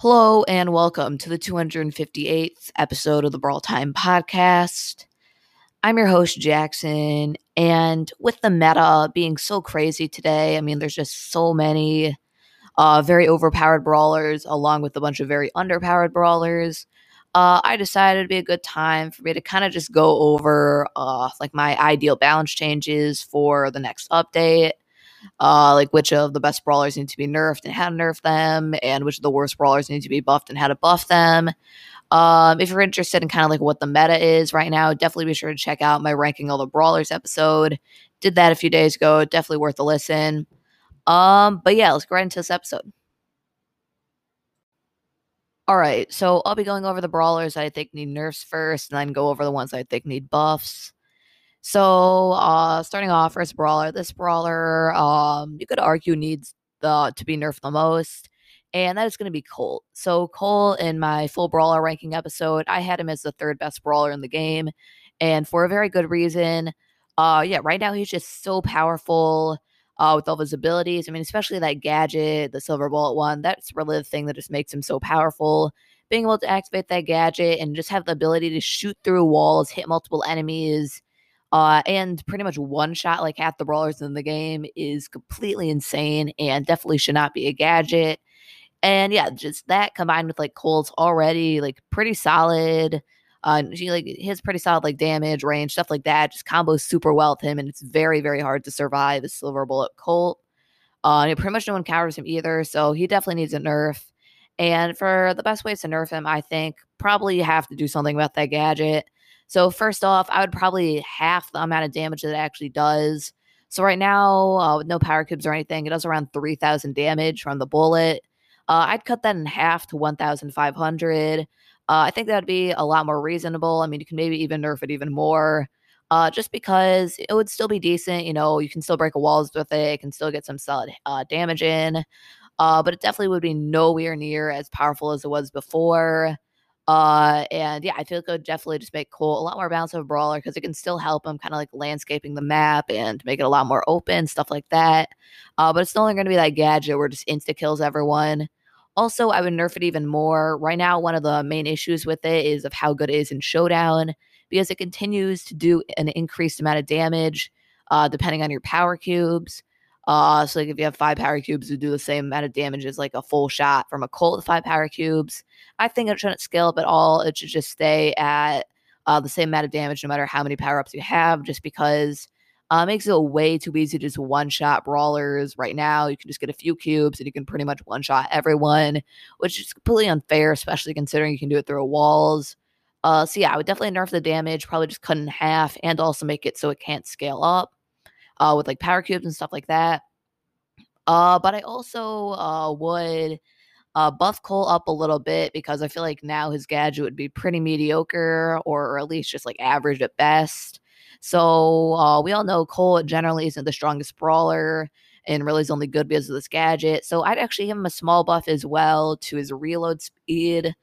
Hello and welcome to the 258th episode of the Brawl Time podcast. I'm your host, Jackson, and with the meta being so crazy today, I mean, there's just so many uh, very overpowered brawlers along with a bunch of very underpowered brawlers. Uh, I decided it'd be a good time for me to kind of just go over uh, like my ideal balance changes for the next update uh, like which of the best brawlers need to be nerfed and how to nerf them, and which of the worst brawlers need to be buffed and how to buff them. Um, if you're interested in kind of like what the meta is right now, definitely be sure to check out my ranking all the brawlers episode. Did that a few days ago. Definitely worth a listen. Um, but yeah, let's go right into this episode. All right, so I'll be going over the brawlers I think need nerfs first, and then go over the ones I think need buffs. So, uh, starting off, first brawler. This brawler, um, you could argue needs the to be nerfed the most, and that is going to be Colt. So, Colt in my full brawler ranking episode, I had him as the third best brawler in the game, and for a very good reason. Uh, yeah, right now he's just so powerful. Uh, with all his abilities. I mean, especially that gadget, the silver bullet one, that's really the thing that just makes him so powerful. Being able to activate that gadget and just have the ability to shoot through walls, hit multiple enemies, uh, and pretty much one shot like half the brawlers in the game is completely insane and definitely should not be a gadget. And yeah, just that combined with like Colt's already like pretty solid. Uh, she like his pretty solid like damage range stuff like that. Just combos super well with him, and it's very very hard to survive a silver bullet Colt. Uh, pretty much no one counters him either, so he definitely needs a nerf. And for the best ways to nerf him, I think probably have to do something about that gadget. So first off, I would probably half the amount of damage that it actually does. So right now, uh, with no power cubes or anything, it does around 3,000 damage from the bullet. Uh, I'd cut that in half to 1,500. Uh, I think that would be a lot more reasonable. I mean, you can maybe even nerf it even more. Uh, just because it would still be decent. You know, you can still break walls with it, it can still get some solid uh, damage in. Uh, but it definitely would be nowhere near as powerful as it was before. Uh, and yeah, I feel like it would definitely just make Colt a lot more balanced of a brawler because it can still help him kind of like landscaping the map and make it a lot more open, stuff like that. Uh, but it's no longer going to be that gadget where just insta kills everyone. Also, I would nerf it even more. Right now, one of the main issues with it is of how good it is in Showdown because it continues to do an increased amount of damage uh, depending on your power cubes. Uh, so like if you have five power cubes, you do the same amount of damage as like a full shot from a with five power cubes. I think it shouldn't scale up at all. It should just stay at uh, the same amount of damage no matter how many power ups you have, just because uh, it makes it way too easy to just one shot brawlers right now. You can just get a few cubes and you can pretty much one shot everyone, which is completely unfair, especially considering you can do it through walls. Uh, so yeah, I would definitely nerf the damage, probably just cut in half, and also make it so it can't scale up uh, with like power cubes and stuff like that. Uh, but I also uh, would uh, buff Colt up a little bit because I feel like now his gadget would be pretty mediocre or, at least just like average at best. So uh, we all know Colt generally isn't the strongest brawler and really is only good because of this gadget. So I'd actually give him a small buff as well to his reload speed.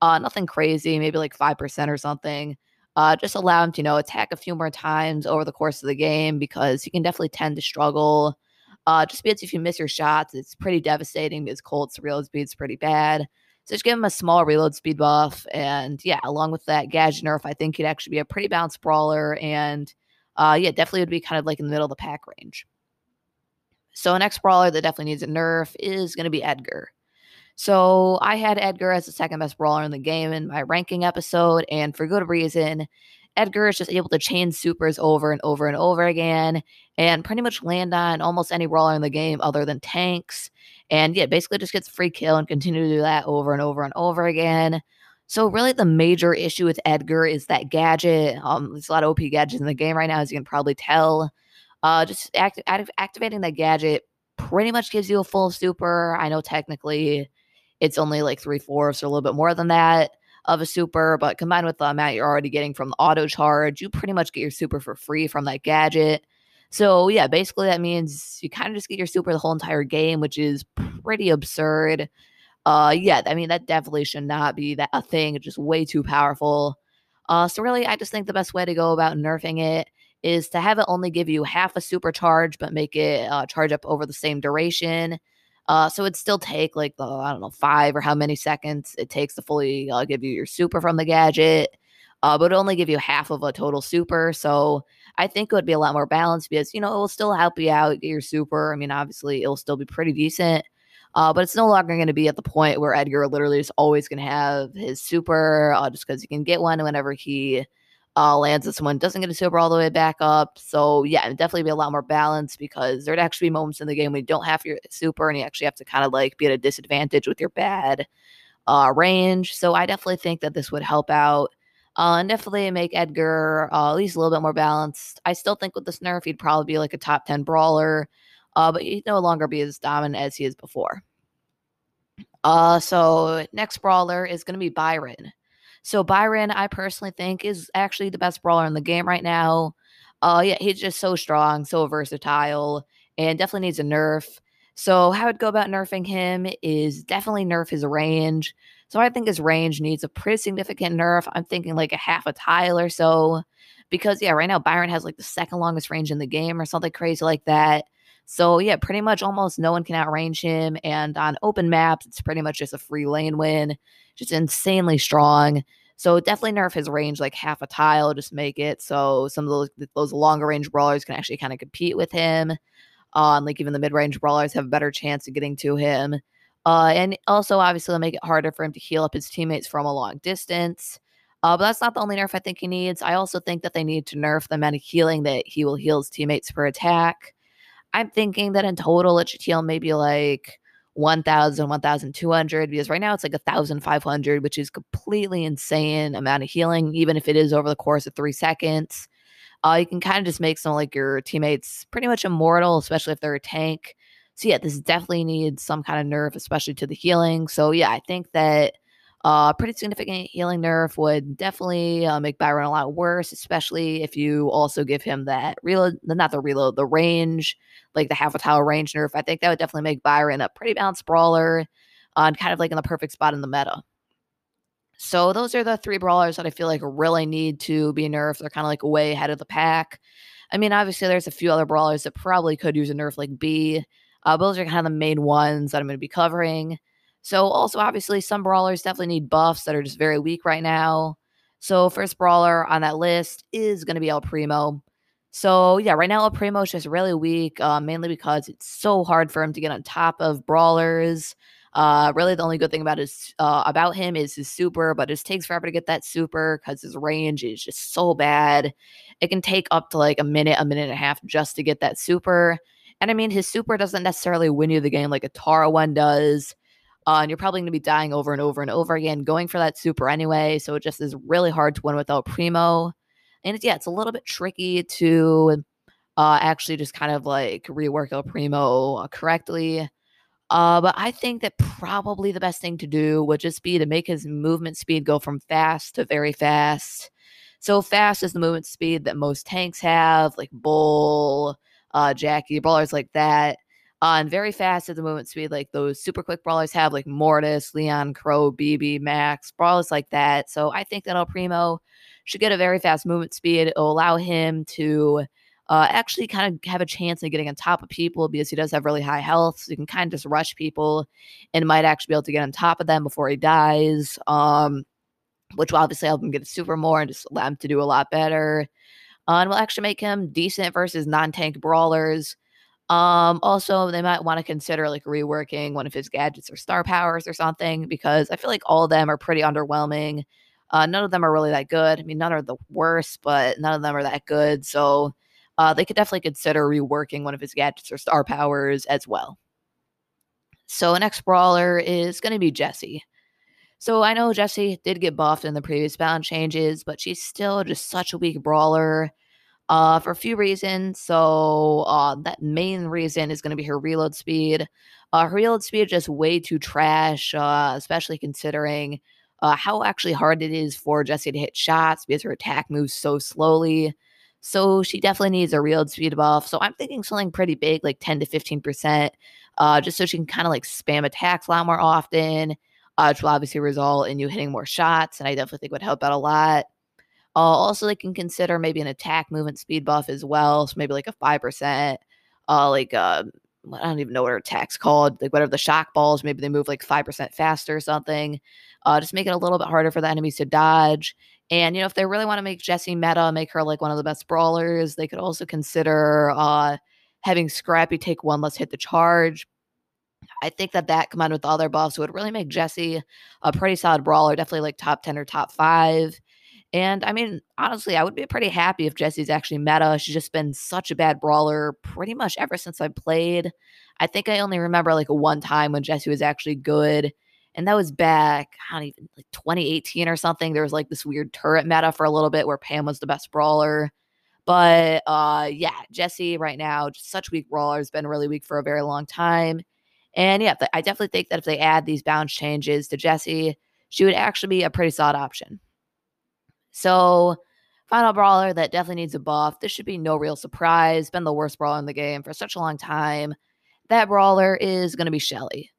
Uh, nothing crazy, maybe like 5% or something. Uh, just allow him to, you know, attack a few more times over the course of the game because he can definitely tend to struggle. Uh, just because if you miss your shots, it's pretty devastating because Colt's reload speed's pretty bad. So just give him a small reload speed buff. And yeah, along with that gadget nerf, I think he'd actually be a pretty balanced brawler. And uh, yeah, definitely would be kind of like in the middle of the pack range. So, an next brawler that definitely needs a nerf is going to be Edgar. So I had Edgar as the second best brawler in the game in my ranking episode, and for good reason. Edgar is just able to chain supers over and over and over again and pretty much land on almost any brawler in the game other than tanks. And yeah, basically just gets free kill and continue to do that over and over and over again. So really the major issue with Edgar is that gadget. Um, there's a lot of OP gadgets in the game right now, as you can probably tell. Uh, just act- act- activating that gadget pretty much gives you a full super. I know technically it's only like three fourths or a little bit more than that of a super, but combined with the amount you're already getting from the auto charge, you pretty much get your super for free from that gadget. So yeah, basically that means you kind of just get your super the whole entire game, which is pretty absurd. Uh yeah, I mean that definitely should not be that a thing. It's just way too powerful. Uh so really I just think the best way to go about nerfing it is to have it only give you half a super charge, but make it uh, charge up over the same duration. Uh, so it'd still take like the I don't know five or how many seconds it takes to fully uh, give you your super from the gadget, uh, but only give you half of a total super. So I think it would be a lot more balanced because you know it will still help you out get your super. I mean, obviously it'll still be pretty decent, uh, but it's no longer going to be at the point where Edgar literally is always going to have his super uh, just because he can get one whenever he uh, lands and someone doesn't get a super all the way back up. So yeah, it definitely be a lot more balanced because there'd actually be moments in the game where you don't have your super and you actually have to kind of like be at a disadvantage with your bad uh, range. So I definitely think that this would help out. Uh, and definitely make Edgar uh, at least a little bit more balanced. I still think with this nerf, he'd probably be like a top 10 brawler, uh, but he'd no longer be as dominant as he is before. Uh, so next brawler is going to be Byron. So Byron, I personally think is actually the best brawler in the game right now. Uh, yeah, he's just so strong, so versatile, and definitely needs a nerf. So how I'd go about nerfing him is definitely nerf his range. So I think his range needs a pretty significant nerf. I'm thinking like a half a tile or so. Because yeah, right now Byron has like the second longest range in the game or something crazy like that. So yeah, pretty much almost no one can outrange him. And on open maps, it's pretty much just a free lane win just insanely strong. So definitely nerf his range like half a tile, just make it so some of those those longer range brawlers can actually kind of compete with him. Uh, like even the mid range brawlers have a better chance of getting to him. Uh, and also obviously make it harder for him to heal up his teammates from a long distance. Uh, but that's not the only nerf I think he needs. I also think that they need to nerf the amount of healing that he will heal his teammates per attack. I'm thinking that in total it should heal maybe like 1000 1200 because right now it's like 1500 which is completely insane amount of healing even if it is over the course of three seconds. Uh, you can kind of just make some like your teammates pretty much immortal especially if they're a tank. So yeah this definitely needs some kind of nerf especially to the healing. So yeah i think that uh, pretty significant healing nerf would definitely uh, make Byron a lot worse, especially if you also give him that reload, not the reload, the range, like the half a tile range nerf. I think that would definitely make Byron a pretty balanced brawler uh, and kind of like in the perfect spot in the meta. So those are the three brawlers that I feel like really need to be nerfed. They're kind of like way ahead of the pack. I mean, obviously, there's a few other brawlers that probably could use a nerf like B. Uh, those are kind of the main ones that I'm going to be covering. So, also, obviously, some brawlers definitely need buffs that are just very weak right now. So, first brawler on that list is going to be El Primo. So, yeah, right now El Primo is just really weak, uh, mainly because it's so hard for him to get on top of brawlers. Uh, really, the only good thing about his uh, about him is his super, but it takes forever to get that super because his range is just so bad. It can take up to like a minute, a minute and a half just to get that super. And I mean, his super doesn't necessarily win you the game like a Tara one does. Uh, and you're probably going to be dying over and over and over again, going for that super anyway. So it just is really hard to win without Primo. And it's, yeah, it's a little bit tricky to uh, actually just kind of like rework El Primo uh, correctly. Uh, but I think that probably the best thing to do would just be to make his movement speed go from fast to very fast. So fast is the movement speed that most tanks have, like Bull, uh, Jackie, brawlers like that on very fast at the movement speed, like those super quick brawlers have, like Mortis, Leon, Crow, Bibi, Max, brawlers like that. So I think that El Primo should get a very fast movement speed. It'll allow him to uh, actually kind of have a chance of getting on top of people because he does have really high health. So you can kind of just rush people and might actually be able to get on top of them before he dies. Um, which will obviously help him get super more and just allow him to do a lot better. Uh, and will actually make him decent versus non-tank brawlers. Um, also, they might want to consider like reworking one of his gadgets or star powers or something because I feel like all of them are pretty underwhelming. Uh, none of them are really that good. I mean, none are the worst, but none of them are that good. So uh, they could definitely consider reworking one of his gadgets or star powers as well. So, next brawler is going to be Jessie. So, I know Jessie did get buffed in the previous bound changes, but she's still just such a weak brawler uh, for a few reasons. So uh, that main reason is going to be her reload speed. Uh, her reload speed is just way too trash, uh, especially considering uh, how actually hard it is for Jessie to hit shots because her attack moves so slowly. So she definitely needs a reload speed buff. So I'm thinking something pretty big, like 10 to 15%, uh, just so she can kind of like spam attacks a lot more often, which will obviously result in you hitting more shots. And I definitely think would help out a lot. Uh, also, they can consider maybe an attack movement speed buff as well. So maybe like a 5%, uh, like uh, I don't even know what her attack's called. Like whatever the shock balls, maybe they move like five percent faster or something. Uh, just make it a little bit harder for the enemies to dodge. And you know, if they really want to make Jessie meta, make her like one of the best brawlers, they could also consider uh, having Scrappy take one less hit to charge. I think that that combined with the other buffs would really make Jessie a pretty solid brawler, definitely like top 10 or top five. And I mean, honestly, I would be pretty happy if Jessie's actually meta. She's just been such a bad brawler pretty much ever since I played. I think I only remember like one time when Jessie was actually good. And that was back, I don't even like 2018 or something. There was like this weird turret meta for a little bit where Pam was the best brawler. But uh yeah, Jessie right now, just such weak brawler, has been really weak for a very long time. And yeah, I definitely think that if they add these bounce changes to Jessie, she would actually be a pretty solid option. So, final brawler that definitely needs a buff. This should be no real surprise. Been the worst brawler in the game for such a long time. That brawler is going to be Shelly.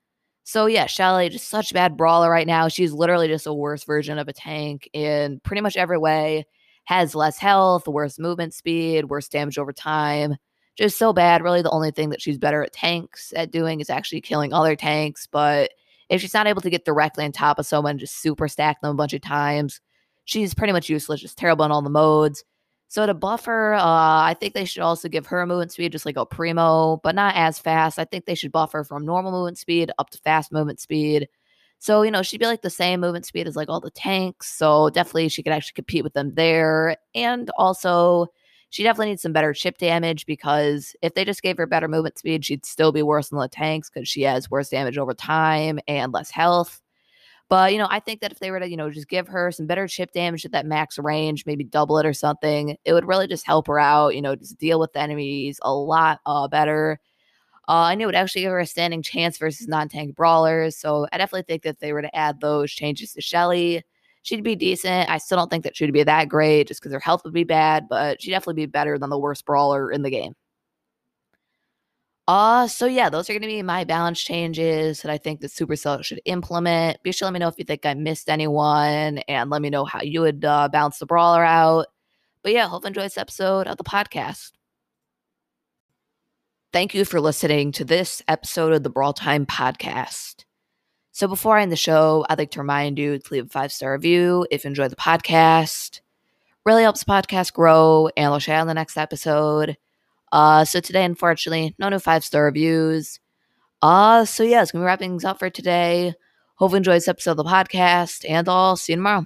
So yeah, Shelly, just such bad brawler right now. She's literally just a worse version of a tank in pretty much every way. Has less health, worse movement speed, worse damage over time just so bad. Really, the only thing that she's better at tanks at doing is actually killing other tanks. But if she's not able to get directly on top of someone, just super stack them a bunch of times, she's pretty much useless, just terrible in all the modes. So to buff her, uh, I think they should also give her movement speed, just like a primo, but not as fast. I think they should buff her from normal movement speed up to fast movement speed. So, you know, she'd be like the same movement speed as like all the tanks. So definitely she could actually compete with them there. And also, she definitely needs some better chip damage because if they just gave her better movement speed, she'd still be worse than the tanks because she has worse damage over time and less health. But, you know, I think that if they were to, you know, just give her some better chip damage at that max range, maybe double it or something, it would really just help her out, you know, just deal with enemies a lot uh, better. Uh, and it would actually give her a standing chance versus non tank brawlers. So I definitely think that they were to add those changes to Shelly, she'd be decent. I still don't think that she'd be that great just because her health would be bad, but she'd definitely be better than the worst brawler in the game. Uh, so yeah, those are going to be my balance changes that I think that Supercell should implement. Be sure to let me know if you think I missed anyone and let me know how you would uh, balance the brawler out. But yeah, hope you enjoy this episode of the podcast. Thank you for listening to this episode of the Brawl Time podcast. So before I end the show, I'd like to remind you to leave a five star review if you enjoy the podcast. Really helps the podcast grow, and I'll share on the next episode. Uh, so today, unfortunately, no new five star reviews. Uh, so yeah, it's gonna be wrapping things up for today. Hope you enjoyed this episode of the podcast, and I'll see you tomorrow.